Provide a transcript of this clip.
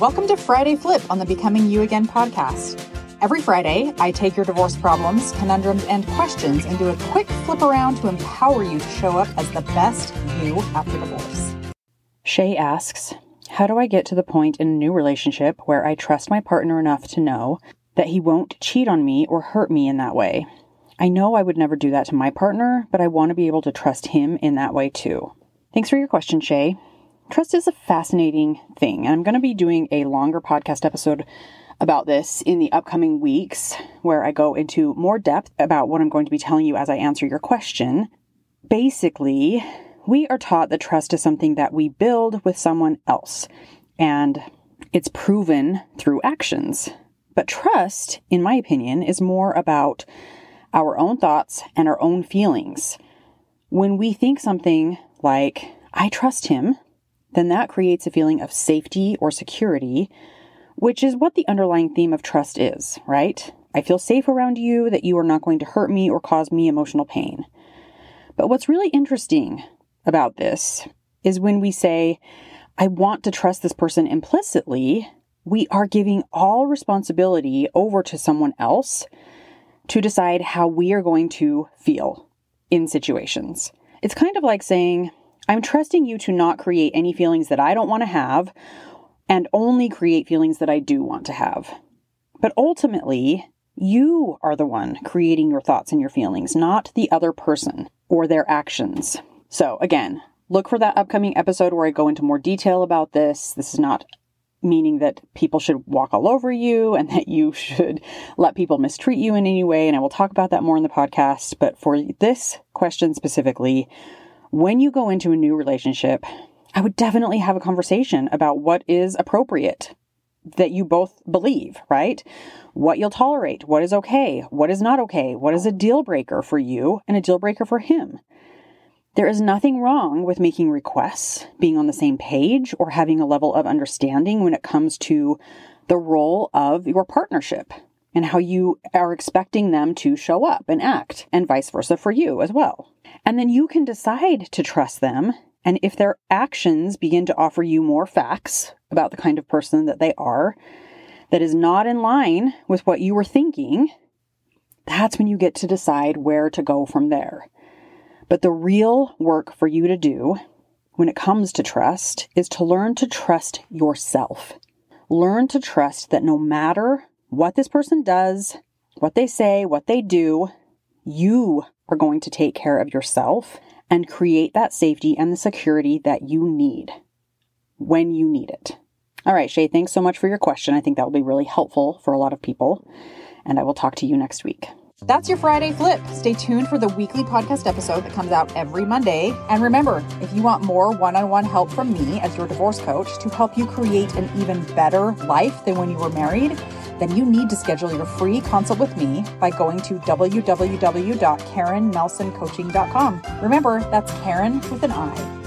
Welcome to Friday Flip on the Becoming You Again podcast. Every Friday, I take your divorce problems, conundrums, and questions and do a quick flip around to empower you to show up as the best you after divorce. Shae asks, How do I get to the point in a new relationship where I trust my partner enough to know that he won't cheat on me or hurt me in that way? I know I would never do that to my partner, but I want to be able to trust him in that way too. Thanks for your question, Shae. Trust is a fascinating thing, and I'm going to be doing a longer podcast episode about this in the upcoming weeks where I go into more depth about what I'm going to be telling you as I answer your question. Basically, we are taught that trust is something that we build with someone else, and it's proven through actions. But trust, in my opinion, is more about our own thoughts and our own feelings. When we think something like, I trust him, then that creates a feeling of safety or security, which is what the underlying theme of trust is, right? I feel safe around you, that you are not going to hurt me or cause me emotional pain. But what's really interesting about this is when we say, I want to trust this person implicitly, we are giving all responsibility over to someone else to decide how we are going to feel in situations. It's kind of like saying, I'm trusting you to not create any feelings that I don't want to have and only create feelings that I do want to have. But ultimately, you are the one creating your thoughts and your feelings, not the other person or their actions. So, again, look for that upcoming episode where I go into more detail about this. This is not meaning that people should walk all over you and that you should let people mistreat you in any way. And I will talk about that more in the podcast. But for this question specifically, when you go into a new relationship, I would definitely have a conversation about what is appropriate that you both believe, right? What you'll tolerate, what is okay, what is not okay, what is a deal breaker for you and a deal breaker for him. There is nothing wrong with making requests, being on the same page, or having a level of understanding when it comes to the role of your partnership and how you are expecting them to show up and act, and vice versa for you as well. And then you can decide to trust them. And if their actions begin to offer you more facts about the kind of person that they are, that is not in line with what you were thinking, that's when you get to decide where to go from there. But the real work for you to do when it comes to trust is to learn to trust yourself. Learn to trust that no matter what this person does, what they say, what they do, you are going to take care of yourself and create that safety and the security that you need when you need it. All right, Shae, thanks so much for your question. I think that will be really helpful for a lot of people. And I will talk to you next week. That's your Friday flip. Stay tuned for the weekly podcast episode that comes out every Monday. And remember, if you want more one on one help from me as your divorce coach to help you create an even better life than when you were married, then you need to schedule your free consult with me by going to www.karinnelsoncoaching.com. Remember, that's Karin with an I.